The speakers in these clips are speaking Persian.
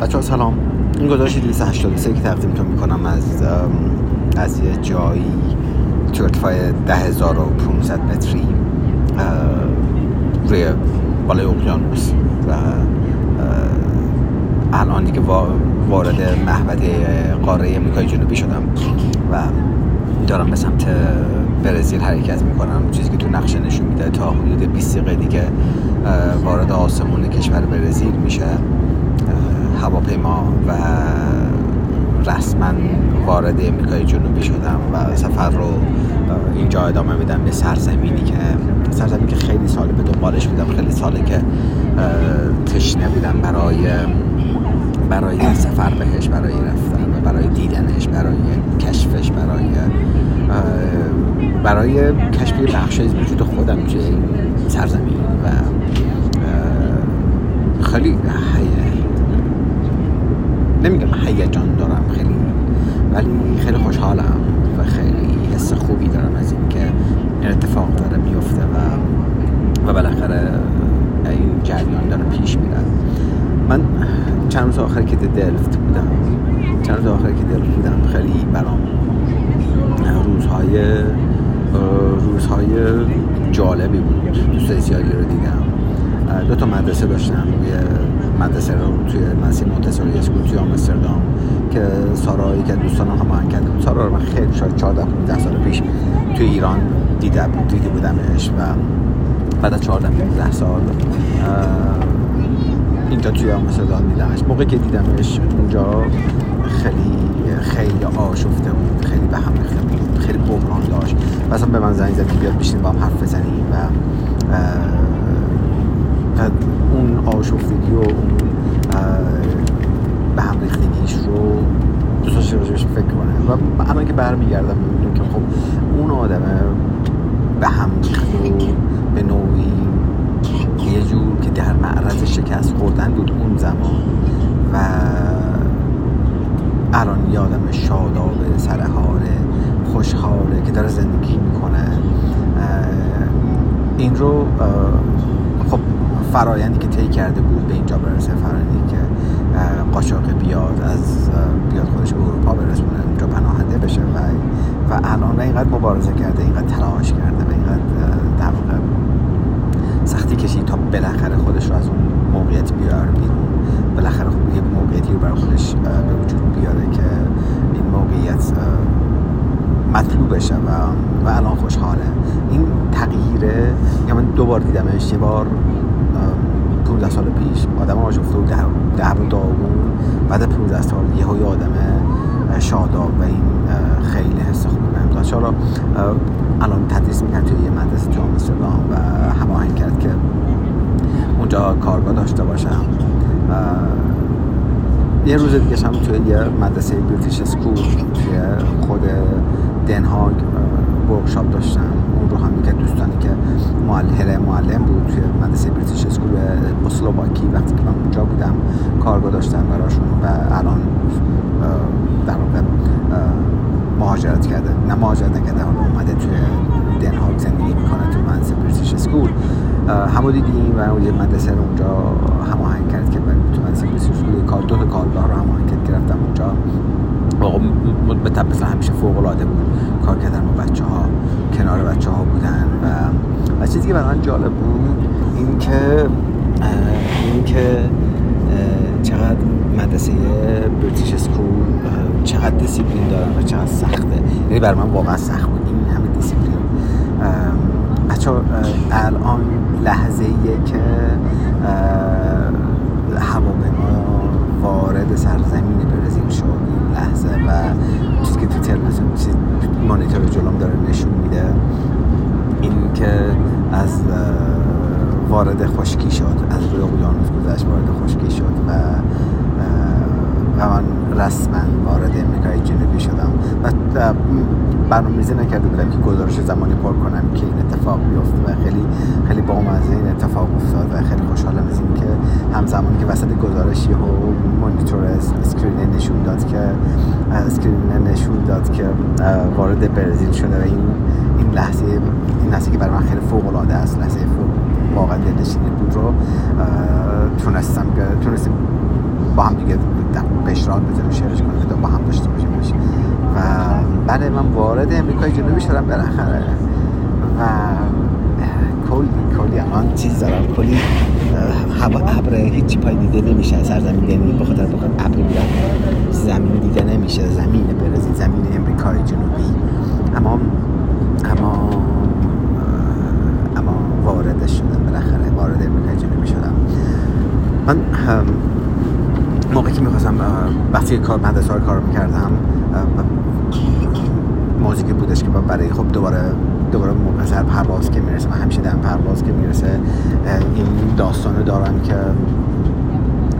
بچه ها سلام. این گزارش 283 که تقدیمتون می‌کنم از از یه جایی تو ارتفاع 10500 متری روی بالای اقیانوس و الان دیگه وارد محوطه قاره امریکای جنوبی شدم و دارم به سمت برزیل حرکت می‌کنم. چیزی که تو نقشه نشون میده تا حدود 20 دقیقه دیگه وارد آسمون کشور برزیل میشه. هواپیما و رسما وارد امریکای جنوبی شدم و سفر رو اینجا ادامه میدم به سرزمینی که سرزمینی که خیلی سال به دنبالش بودم خیلی ساله که تشنه بودم برای برای سفر بهش برای رفتن برای دیدنش برای کشفش برای برای کشف بخش از وجود خودم توی سرزمین و خیلی نمیگم هیجان دارم خیلی ولی خیلی خوشحالم و خیلی حس خوبی دارم از اینکه این اتفاق داره میفته و و بالاخره این جریان داره پیش میره. من چند روز آخر که دلفت بودم چند روز آخر که دلفت بودم خیلی برام روزهای روزهای جالبی بود. دوست زیادی رو دیدم. دو تا مدرسه داشتم مدرسه رو توی مسیح مونتسوری اسکول توی آمستردام که سارا یکی از دوستانم هم کرده بود سارا رو من خیلی شاید 14 15 سال پیش توی ایران دیده دیده بودمش و بعد از 14 15 سال اینجا توی آمستردام دیدمش. موقعی که دیدمش اونجا خیلی خیلی آشفته بود خیلی به هم ریخته بود خیلی بحران داشت. مثلا به من زنگ زد بیاد بشینیم با هم حرف بزنیم و اون آشفتگی و اون به هم ریختگیش رو دوست داشته فکر کنه. و الان که برمیگردم می‌بینم که خب اون آدم به هم به نوعی یه جور که در معرض شکست خوردن بود اون زمان. و الان یه آدم شادابه سرحاله خوشحاله که داره زندگی می‌کنه. این رو خب فرایندی که طی کرده بود به اینجا برسه فرایندی که قاچاق بیاد از بیاد خودش به اروپا برسونه اونجا پناهنده بشه و و الان اینقدر مبارزه کرده اینقدر تلاش کرده و اینقدر در واقع سختی کشید تا بالاخره خودش رو از اون موقعیت بیاره بیرون. بالاخره خب یه موقعیتی رو برای خودش به وجود بیاره که این موقعیت مطلوب بشه و, و الان خوشحاله. این تغییره؟ یا من دوبار دیدمش یه بار 15 سال پیش آدم آشفته و در و داغون بعد 15 سال یه های آدم شاداب و این خیلی حس خوبی بهم داد. چرا؟ الان تدریس می‌کنم توی یه مدرسه تو آمستردام و هماهنگ کرد که اونجا کارگاه داشته باشم یه روز دیگه هم توی یه مدرسه British School توی خود دنهاگ workshop داشتم. اون رو هم میگه دوستانی که معلم معلم بود توی مدرسه British School اسلوواکی وقتی که من اونجا بودم کارگاه داشتم براشون و الان در واقع مهاجرت کرده. نه مهاجرت نکرده اومده توی دنهاگ زندگی می‌کنه توی مدرسه بریتیش اسکول همو دیدیم و اون مدرسه رو اونجا هماهنگ کرد که تو مدرسه اسکول کار دو تا کارگاه رو هماهنگ کرد که رفتم اونجا. آقا مثلا همیشه فوق العاده بود. کار کردن با بچه ها کنار بچه ها بودن و و چیزی که برای جالب بود این که این که چقدر مدرسه British School چقدر دیسیپلین دارن و چقدر سخته. یعنی برای من واقعا سخت بود. این دیسیپلین بچه الان لحظه ایه که هواپیما وارد سرزمین برزیل شد این لحظه و چیزی که تو تلویزیون مانیتور جلوم داره نشون میده این که از وارد خشکی شد از روی اقیانوس گذشت وارد خشکی شد و و من رسما وارد امریکای جنوبی شدم. و برنامه‌ریزی نکرده بودم که گزارش زمانی پر کنم که این اتفاق بیفته و خیلی خیلی با این اتفاق افتاد و خیلی خوشحالم از این که همزمانی که وسط گزارشی و مانیتور اسکرین نشون داد که اسکرین نشون داد که وارد برزیل شده و این این لحظه این لحظه که برای من خیلی فوق العاده است لحظه فوق واقعا دلنشینی بود رو تونستم تونستیم با هم دیگه پیشنهاد بزنیم شیرش کنیم با هم داشته باشیم و بعد من وارد امریکای جنوبی شدم بالاخره. و کلی کلی الان چیز دارم. کلی ابر هیچی پای دیده نمیشه. سرزمین یعنی به خاطر بخاطر ابر بیاد. زمین دیده نمیشه. زمین برزیل زمین امریکای جنوبی. اما اما اما وارد شدم بالاخره. وارد امریکای جنوبی شدم. من موقعی که می‌خواستم وقتی کار مدرسه کار می‌کردم موزیکی بودش که برای خب دوباره دوباره سر پرواز که می‌رسه من همیشه در پرواز که می‌رسه این داستان دارم که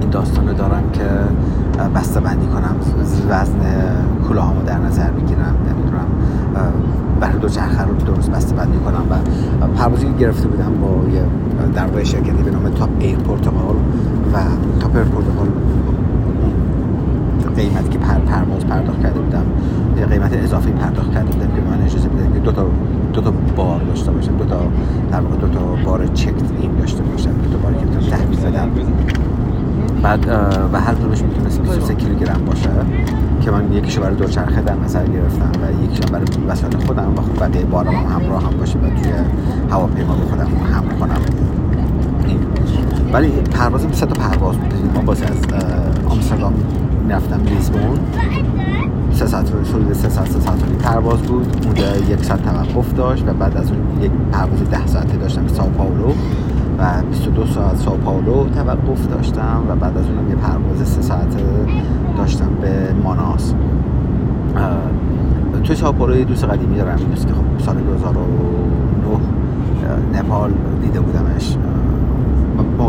این داستان دارم که بسته بندی کنم وزن کلاهامو در نظر بگیرم نمی‌دونم برای دو چرخه رو درست بسته بندی کنم و پروازی گرفته بودم با یه در شرکتی به نام TAP Air Portugal و TAP Air Portugal قیمتی که پر پرواز پرداخت کرده بودم. یه قیمت اضافی پرداخت کرده بودم که من اجازه بده که دو تا دو تا بار داشته باشم. دو تا در واقع دو تا بار چک این داشته باشم. دو تا باری که بتونم تحویل بدم بعد و هر کدومش می‌تونست 23 کیلوگرم باشه که من یکیشو برای دوچرخه در نظر گرفتم و یکیشو برای وسایل خودم و خب بقیه بارم همراه هم باشه و توی هواپیما به خودم حمل کنم. ولی پرواز سه تا پرواز بود. ما باز از آمستردام می‌رفتم لیسبون. سه ساعت شده سه ساعت سه ساعت پرواز بود. اونجا یک ساعت توقف داشت و بعد از اون یک پرواز ده ساعته داشتم به ساو پاولو و 22 ساعت ساو پاولو توقف داشتم و بعد از اون یه پرواز سه ساعته داشتم به ماناس. توی ساو پاولو یه دوست قدیمی دارم که خب سال 2009 نپال دیده بودمش.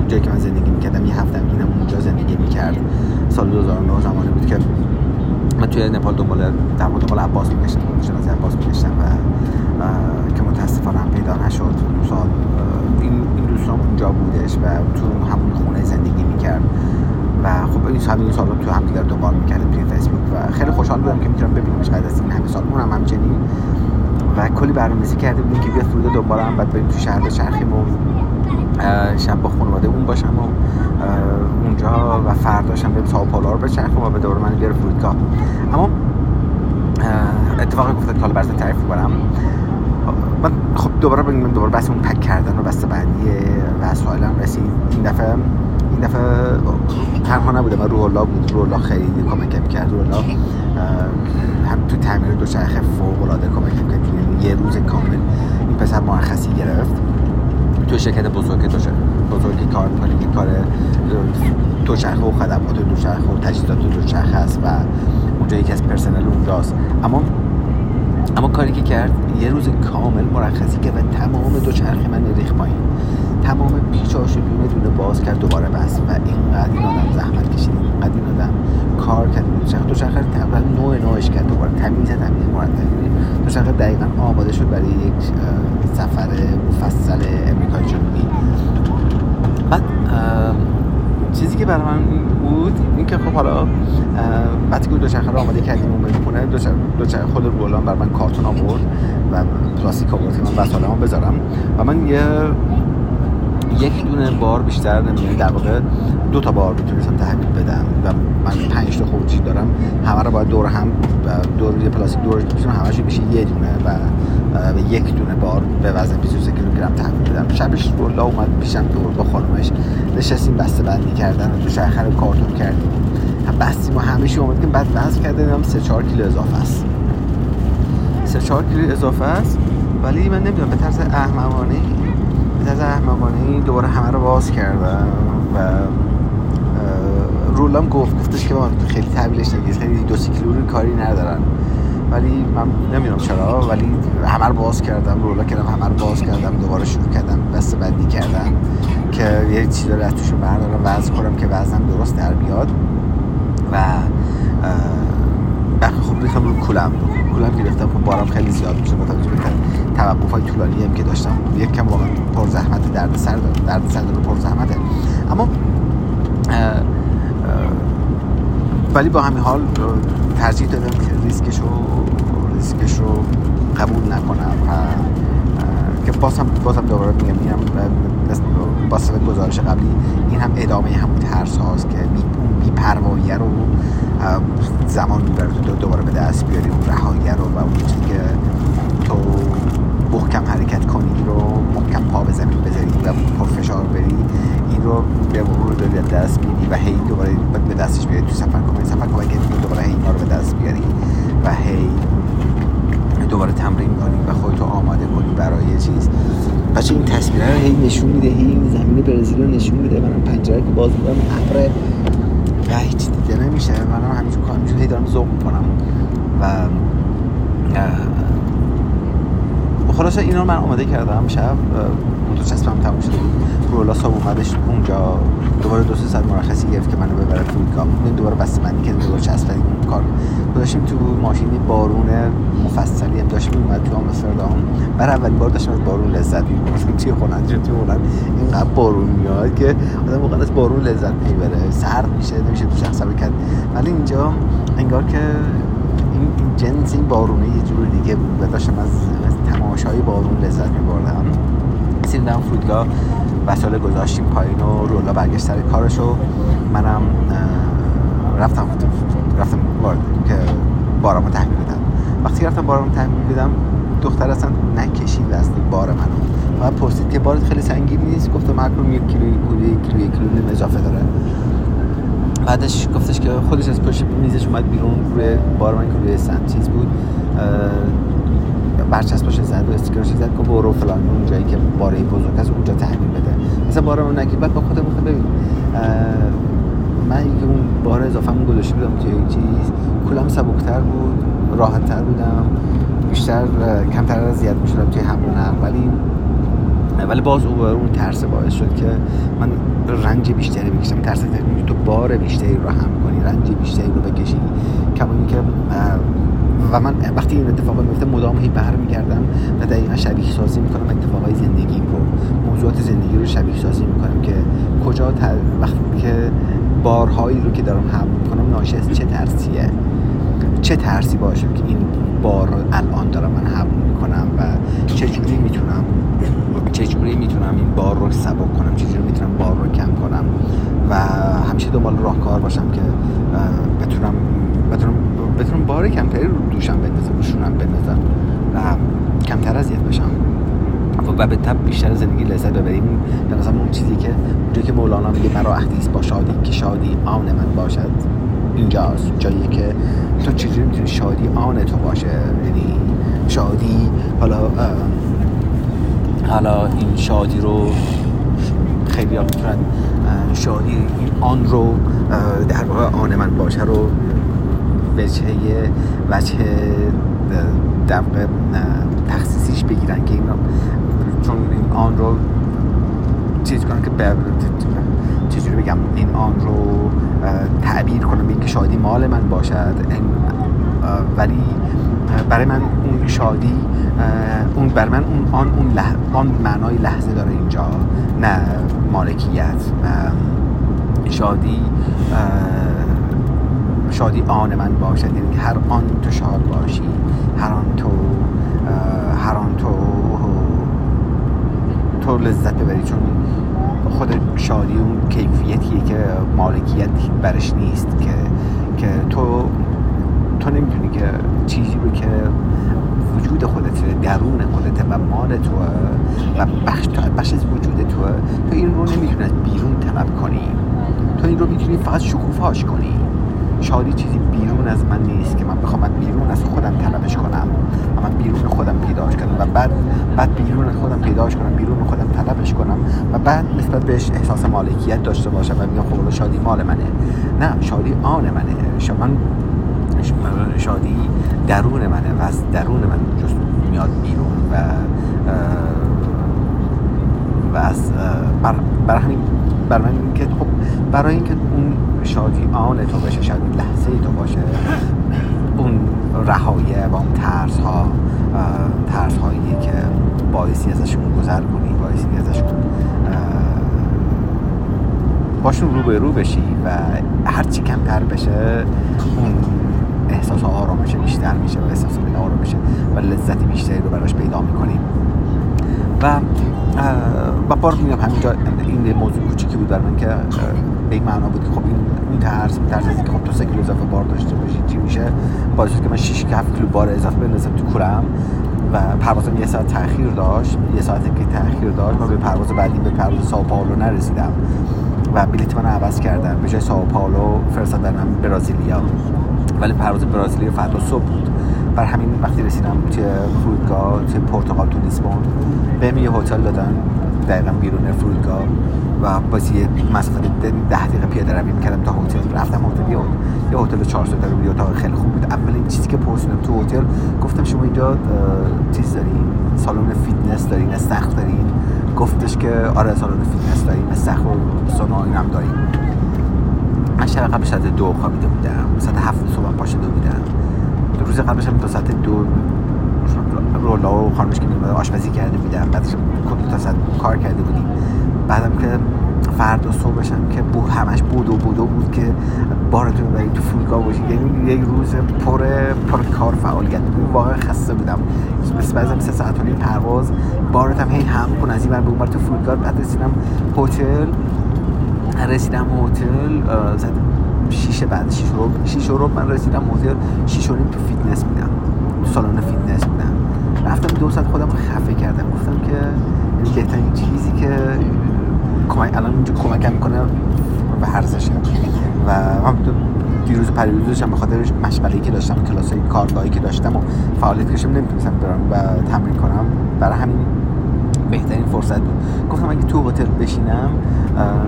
جایی که من زندگی می‌کردم یه هفتم اینم اونجا زندگی می‌کرد. سال 2009 زمانی بود که من توی نپال دنبال در دنبال عباس میگشتم. شناسی عباس میگشتم و که متاسفانه هم پیدا نشد. سال این, این دوستان اونجا بودش و تو همون خونه زندگی می‌کرد. و خب این سال این سال تو هم دیگر دنبال می‌کردیم توی فیسبوک و خیلی خوشحال بودم که می‌تونم ببینمش بعد از این همه سال. اونم همچنین. و کلی برنامه‌ریزی کرده بودیم که بیاد فرود دنبالم بعد بریم تو شهر بچرخیم و شب با خانواده اون باشم و اونجا و فرداشم بریم ساو پاولو رو بچرخم و به دور من بیاره فرودگاه. اما اتفاقی افتاد که حالا براتون تعریف کنم من خب دوباره بگیم دوباره بحث اون پک کردن و بسته بندی وسایلم رسید. این دفعه این دفعه تنها نبوده. من روح الله بود. روح الله خیلی کمکم کرد. روح الله هم تو تعمیر دوچرخه فوق العاده کمکم کرد. یعنی یه روز کامل این پسر مرخصی گرفت. تو شرکت بزرگ بزرگی کار می‌کنیم که کار دوچرخه و خدمات دوچرخه و تجهیزات دوچرخه است و اونجا یکی از پرسنل اونجاست. اما اما کاری که کرد یه روز کامل مرخصی که و تمام دوچرخه من ریخ پایین. تمام پیچاش رو دونه دونه باز کرد دوباره بس و اینقدر این آدم زحمت کشید اینقدر این آدم کار کرد. دوچرخه دوچرخه تقریبا نوع نوعش کرد دوباره. تمیز تمیز مرتب. دوچرخه دقیقا آماده شد برای یک سفر مفصل امریکای جنوبی. بعد چیزی که برای من بود این که خب حالا وقتی که دوچرخه رو آماده کردیم اون خونه دوچرخه خود رولان بر من کارتون آورد و پلاستیک آورد که من وسایلمو بذارم. و من یه یک دونه بار بیشتر نمی‌دونم در واقع دو تا بار می‌تونستم تحویل بدم و من پنج تا خورجی دارم. همه رو باید دور هم دور یه پلاستیک دور می‌تونم همش بشه یه دونه و به یک دونه بار به وزن 23 کیلوگرم تحویل بدم. شبش رولا اومد پیشم دور با خانمش نشستیم بسته بندی کردن و تو شهر کارتون کردیم. بستیم و همیشه اومد که بعد وزن کرده هم 3 4 کیلو اضافه است. 3 4 کیلو اضافه است ولی من نمی‌دونم به طرز احمقانه طرز احمقانه دوباره همه رو باز کردم و رولام گفت گفتش که خیلی تحویلش نگیز خیلی دو سی کیلو کاری ندارن. ولی من نمی‌دونم چرا ولی همه رو باز کردم رولا کردم همه رو باز کردم دوباره شروع کردم بسته بندی کردم که یه چیزی رو از توشون بردارم وزن کنم که وزنم درست در بیاد. و بخی خوب ریختم رو کولم. کولم گرفتم خب بارم خیلی زیاد میشه با توجه به توقف های طولانی هم که داشتم. یک کم واقعا پر زحمت درد سر درد سر رو پر زحمته اما ولی با همین حال ترجیح دادم که ریسکش رو ریسکش رو قبول نکنم و که باز هم باز هم دوباره میگم میرم با گزارش قبلی این هم ادامه همون ترس هاست که بی, بی رو زمان می‌بره تو دوباره به دست بیاری اون رو و اون چیزی که تو محکم حرکت کنی رو محکم پا به زمین بذاری و پر فشار بری این رو به مرور داری دست بیاری و هی دوباره به دستش بیاری تو سفر کنی. سفر کنی دوباره هی رو به دست بیاری و هی دوباره تمرین کنی و خودتو آماده کنی برای یه چیز. بچه این تصویر رو هی نشون میده هی زمین برزیل رو نشون میده. منم پنجره که باز میدم ابر و هیچ دیگه نمیشه. منم همینجور کار هی دارم ذوق می‌کنم. و خلاصه اینا رو من آماده کردم. شب دو چسبم تموم شده رولا صاحب اومدش اونجا. دوباره دو سه ساعت مرخصی گرفت که منو ببره فرودگاه دوباره بسته بندی که دوباره چسبیدیم کار. داشتیم تو ماشین بارون مفصلی هم داشتیم اومد تو آمستردام. برای اولین بار داشتم از بارون لذت می‌بردم توی هلند توی هلند اینقدر بارون میاد که آدم واقعا از بارون لذت می‌بره. سرد میشه نمیشه تو شخص کرد ولی اینجا انگار که این جنس این بارونه یه جور دیگه بود. داشتم از, تماشای بارون لذت میبردم. رسیدم فرودگاه. وسایل گذاشتیم پایین و رولا برگشت سر کارشو منم رفتم رفتم. که بارامو تحمیل بدم وقتی رفتم بارامو تحمیل بدم دختر اصلا نکشید از بار منو. و پرسید که بارت خیلی سنگین نیست؟ گفتم هر یک کیلو یک کیلو یک کیلو اضافه داره. بعدش گفتش که خودش از پشت میزش اومد بیرون روی بار من که روی سنت چیز بود. برچسبش زد و استیکرش زد که برو فلان اون جایی که باره بزرگ از اونجا تحمیل بده. مثلا باره رو نگیر بعد با خودم ببین من یه اون بار اضافه من گذاشته بودم توی چیز کلم سبکتر بود راحتتر بودم بیشتر کمتر زیاد می‌شدم توی حمل ولی ولی باز او اون ترس باعث شد که من رنج بیشتری بکشم ترس تو بار بیشتری رو هم کنی رنج بیشتری رو بکشی. کما که و من وقتی این اتفاق میفته مدام هی برمیگردم و دقیقا شبیه سازی می‌کنم اتفاقای زندگیم رو موضوعات زندگی رو شبیه سازی می‌کنم که کجا وقتی که بارهایی رو که دارم حمل می‌کنم ناشی از چه ترسیه. چه ترسی باشه که این بار الان دارم من حمل می‌کنم و چجوری می‌تونم چجوری می‌تونم این بار رو سبک کنم چجوری می‌تونم بار رو کم کنم و همیشه دنبال راهکار باشم که بتونم بتونم بتونم بار کمتری رو دوشم بندازم روشونم بندازم. و کمتر اذیت بشم. و به تب بیشتر زندگی لذت ببریم. به نظرم اون چیزی که اونجایی که مولانا میگه مرا احدیث با شادی که شادی آن من باشد اینجاست. جایی که تو چجوری می‌تونی شادی آن تو باشه؟ یعنی شادی حالا حالا این شادی رو خیلی ها شادی این آن رو در واقع آن من باشه رو وجهه وجه در تخصیصیش بگیرن که این چون این آن رو چیز کنن که چجوری بگم این آن رو تعبیر کنم که شادی مال من باشد ولی برای من اون شادی اون بر من اون آن اون لح... آن معنای لحظه داره اینجا نه مالکیت شادی شادی آن من باشد. یعنی هر آن تو شاد باشی هر آن تو هر آن تو تو لذت ببری. چون خود شادی اون کیفیتیه که مالکیت برش نیست که که تو تو نمی‌تونی که چیزی رو که وجود خودت درون خودت و مال تو و بخش, بخش از وجود تو تو این رو نمی‌تونی بیرون طلب کنی. تو این رو می‌تونی فقط شکوفاش کنی. شادی چیزی بیرون از من نیست که من بخوام بیرون از خودم طلبش کنم. و من بیرون خودم پیداش کنم و بعد بعد بیرون از خودم پیداش کنم بیرون خودم طلبش کنم و بعد نسبت بهش احساس مالکیت داشته باشم و میگم خب شادی مال منه. نه شادی آن منه. من شادی درون منه و از درون من جست میاد بیرون و و از بر, بر همین بر من که خب برای اینکه اون شادی آن تو بشه شادی لحظه تو باشه. اون رهایه و اون ترس ها ترس هایی که باعثی ازشون گذر کنی باعثی ازشون باشون رو به رو بشی و هرچی کمتر بشه اون احساس آرامش بیشتر میشه و احساس آرامش و لذت بیشتری رو براش پیدا می‌کنیم و و بار میگم همینجا این موضوع کوچیکی بود بر من که به این معنا بود که خب این این ترس این ترس که خب تو سه کیلو اضافه بار داشته باشی چی میشه؟ باعث که من 6 7 کیلو بار اضافه بندازم تو کورم و پروازم یه ساعت تاخیر داشت یه ساعت که تاخیر داشت من به پرواز بعدی به پرواز ساو پائولو نرسیدم و بلیط من عوض کردم به جای ساو پائولو فرستادن برازیلیا. ولی پرواز برازیلیا فردا صبح بود. بر همین وقتی رسیدم توی فرودگاه توی پرتغال تو لیسبون بهم یه هتل دادن. دقیقا بیرون فرودگاه. و باز یه مسافت ده دقیقه پیاده روی می‌کردم تا هتل. رفتم هتل. یه هتل چهار ستاره بود اتاق خیلی خوب بود. اولین چیزی که پرسیدم تو هتل گفتم شما اینجا چیز دارین؟ سالن فیتنس دارین؟ استخر دارین؟ گفتش که آره سالن فیتنس داریم. استخر و سونا هم داریم. من شب قبل ساعت دو خوابیده بودم. ساعت هفت صبح پاشده بودم. روز قبلش هم تا ساعت دو رولا و خانمش که میومد آشپزی کرده بودم بعدش کلی تا کار کرده بودیم. بعدم که فردا صبحش هم که بود همش بود و بود که بارتون ببرید تو فرودگاه باشید یعنی یک روز پر پر کار فعالیت بود. واقعا خسته بودم. مثل بعضی سه ساعت و پرواز. بارت هم هی هم کن از این بر به تو فرودگاه بعد رسیدم هتل. رسیدم هتل زد شیشه بعد شیش رو شیش رو من رسیدم هتل. شیش رو تو فیتنس تو سالن فیتنس بودم. رفتم دو ساعت خودم خفه کردم. گفتم که بهترین چیزی که کمک الان اینجا کمکم می‌کنه ورزشه و هم دیروز پریروزش هم بخاطر مشغله که داشتم کلاس کارگاهی که داشتم و فعالیت کشم نمی‌تونستم برم و تمرین کنم. برای همین بهترین فرصت بود. گفتم اگه تو هتل بشینم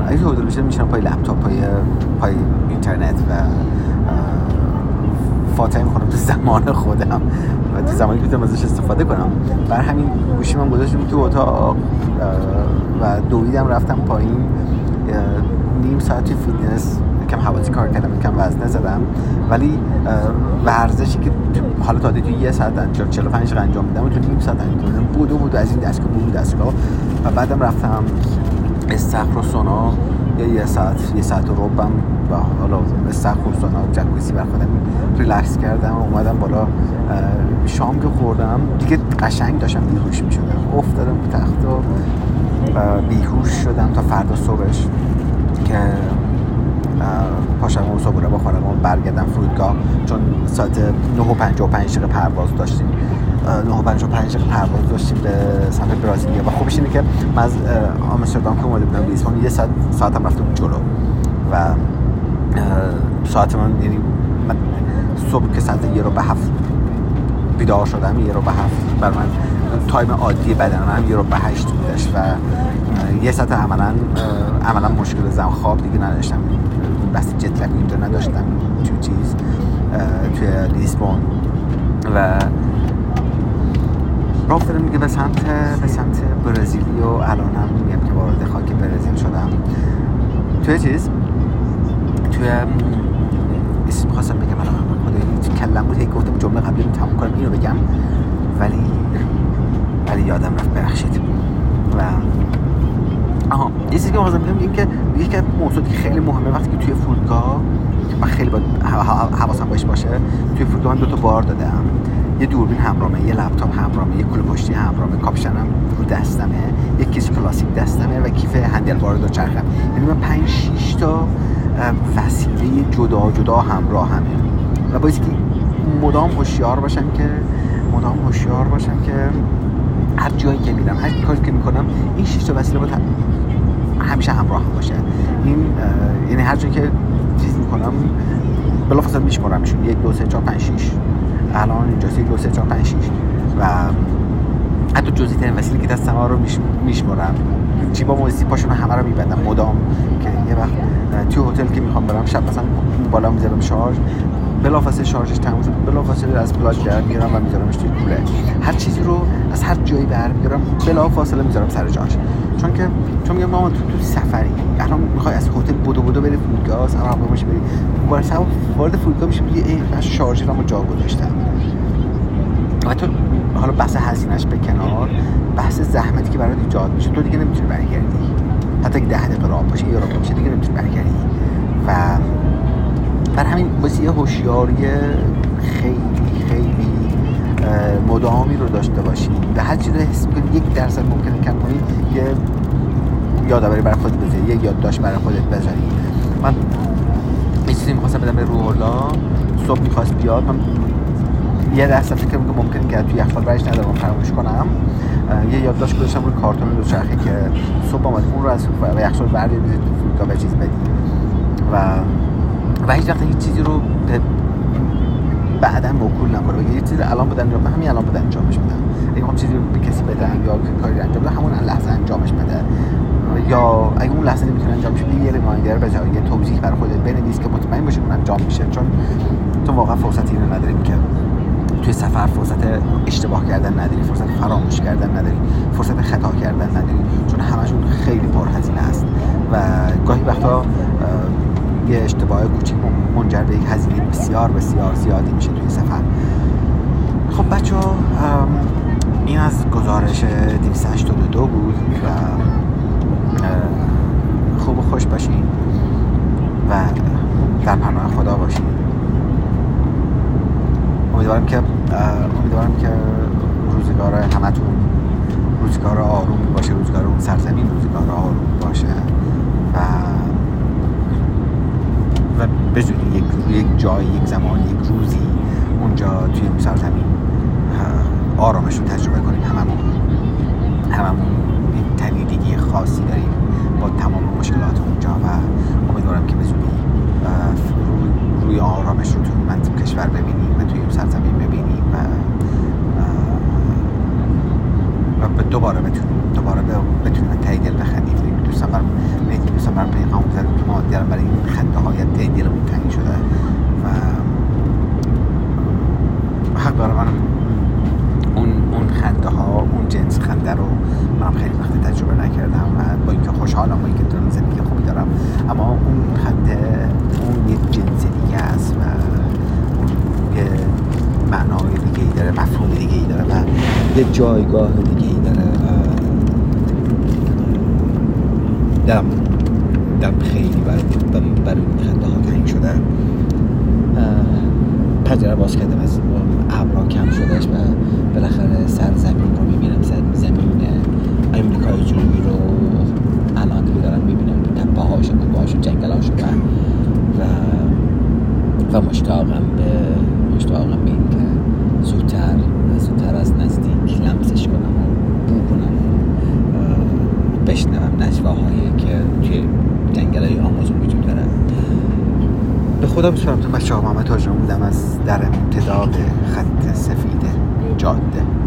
اگه تو هتل بشینم میشنم پای لپتاپ پای پای اینترنت و فاتحه می‌کنم تو زمان خودم و تو زمانی که بتونم ازش استفاده کنم. بر همین گوشی من گذاشتم تو اتاق و دویدم رفتم پایین نیم ساعت فیتنس کم حواسی کار کردم کم وزنه زدم. ولی ورزشی که حالا تا تو یه ساعت انجام 45 دقیقه انجام میدم تو نیم ساعت انجام بود و بود از این دستگاه بود دستگاه. و بعدم رفتم استخر و سونا یه ساعت یه ساعت و ربم و حالا استخر و سونا جکوزی بر خودم ریلکس کردم و اومدم بالا شام که خوردم. دیگه قشنگ داشتم بیهوش می‌شدم. افتادم به تخت و بیهوش شدم تا فردا صبحش که پاشم و صبح بخورم و برگردم فرودگاه. چون ساعت 9 و 55 دقیقه پرواز داشتیم. 9 و 55 دقیقه پرواز داشتیم به سمت برازیلیا. و خوبش اینه که من از آمستردام که اومده بودم لیسبون یه ساعت ساعتم رفتم جلو. و ساعت من یعنی من صبح که ساعت یه رو به هفت بیدار شدم یه رو به هفت بر من تایم عادی بدنم یه رو به هشت بودش و یه ساعت عملا عملا مشکل زم خواب دیگه نداشتم. بس جت اینجا نداشتم تو چیز توی لیسبون و راه افتادم میگه به سمت به سمت برزیلی و الانم میگم که وارد خاک برزیل شدم. توی چیز؟ توی اسم خواستم بگم الان خود کلم بود هی گفتم جمله قبلی رو تموم کنم اینو بگم. ولی ولی یادم رفت ببخشید. و آها یه چیزی که می‌خواستم بگم این که یکی از موضوعاتی که خیلی مهمه وقتی که توی فرودگاه من خیلی باید حواسم باش باشه. توی فرودگاه دو تا بار دادم. یه دوربین همراهمه یه لپتاپ همراهمه یه کوله پشتی همراهمه کاپشنم رو دستمه یه case کلاسیک دستمه و کیف handlebar دوچرخم. یعنی من 5 6 تا وسیله جدا جدا همراهمه و باید که مدام هوشیار باشم که مدام هوشیار باشم که هر جایی که میرم هر کاری که می‌کنم این شش تا وسیله باید همیشه همراه باشه. این یعنی هر جایی که چیز می‌کنم بلافاصله میشمارمشون. یک دو سه چهار پنج شیش. الان اینجا یک دو سه چهار پنج شیش و حتی جزئی ترین وسیله که دستم رو میشمارم. جیبا موزی پاشون همه رو میبندم. مدام که یه وقت توی هتل که می‌خوام برم شب مثلا بالا می‌ذارم شارژ. بلافاصله شارژش تموم شد بلافاصله از پلاک در میارم و میذارمش توی کوله. هر چیزی رو از هر جایی برمیارم بلافاصله می‌ذارم سر جاش. چون که چون میگم مامان تو تو سفری. الان می‌خوای از هتل بودو بودو بری فرودگاه سر هواپیماش بری وارد وارد فرودگاه میشی میگه ای من شارژرمو جا گذاشتم. و تو حالا بحث هزینهش به کنار بحث زحمتی که برات ایجاد میشه تو دیگه نمی‌تونی برگردی. حتی اگه ده دقیقه راه باشه یه راه باشه دیگه نمی‌تونی برگردی. و بر همین واسه یه هوشیاری خیلی خیلی مدامی رو داشته باشی به هر چیزی حس می‌کنی یک درصد ممکنه کم کنی یه یادآوری برای خودت بذاری یه یادداشت برای خودت بذاری. من یه چیزی می‌خواستم بدم به روح الله. صبح می‌خواست بیاد من یه درصد فکر که ممکنه که توی یخچال برش ندارم فراموش کنم. یه یادداشت گذاشتم روی کارتون دو چرخه که صبح آمد اون رو از یخچال بردی تو به چیز بدی و هیچ وقت هیچ چیزی رو به بعدا موکول نکنه بگه یه چیزی الان بدن انجام همین الان بدن انجامش بدن اگه می‌خوام چیزی رو به کسی بدن یا کاری انجام بده همون لحظه انجامش بده. یا اگه اون لحظه نمی‌تونه انجام بشه یه ریمایندر جای یه توضیح برای خودت بنویس که مطمئن باشی اون انجام میشه. چون تو واقعا فرصتی رو نداری که توی سفر فرصت اشتباه کردن نداری فرصت فراموش کردن نداری فرصت خطا کردن نداری. چون همشون خیلی پرهزینه است. و گاهی وقتا یه اشتباه کوچیک منجر به یک هزینه بسیار بسیار زیادی میشه توی سفر. خب بچه این از گزارش 282 بود و خوب و خوش باشین و در پناه خدا باشین. امیدوارم که امیدوارم که روزگار همتون روزگار آرومی باشه روزگار اون سرزمین روزگار آروم باشه و و بجونی یک یک جای یک زمان یک روزی اونجا توی اون سرزمین آرامش رو تجربه کنیم هممون هممون یک تنیدگی خاصی داریم با تمام مشکلات اونجا و امیدوارم که بزونی روی, روی آرامش رو توی منطقه کشور ببینیم و توی اون سرزمین ببینیم و و دوباره بتونیم دوباره بتونیم تایی دل بخندیم دوستان برم دوستان برم پیغام زد که ما برای این خنده های دلمون تنگ شده. و حق دارم منم اون اون خنده ها اون جنس خنده رو منم خیلی وقت تجربه نکردم و با اینکه خوشحالم با اینکه دارم زندگی خوبی دارم. اما اون خنده اون یه جنس دیگه است و اون یه معنای دیگه ای داره مفهوم دیگه ای داره و یه جایگاه دیگه ای داره دم دم خیلی برای این خنده ها تنگ شده پنجره باز کردم از ابرا کم شدهش و بالاخره سر زمین رو می‌بینم. سر زمین امریکای جنوبی رو الان دیگه دارم می‌بینم. تپه هاش و هاش و جنگل هاش و و مشتاقم به مشتاقم به این که زودتر زودتر از نزدیک لمسش کنم و بو کنم بشنوم نجوه هایی که توی جنگل آمازون وجود داره. به خدا بسپارم تو بچه ها محمد بودم از در امتداد خط سفید جاده.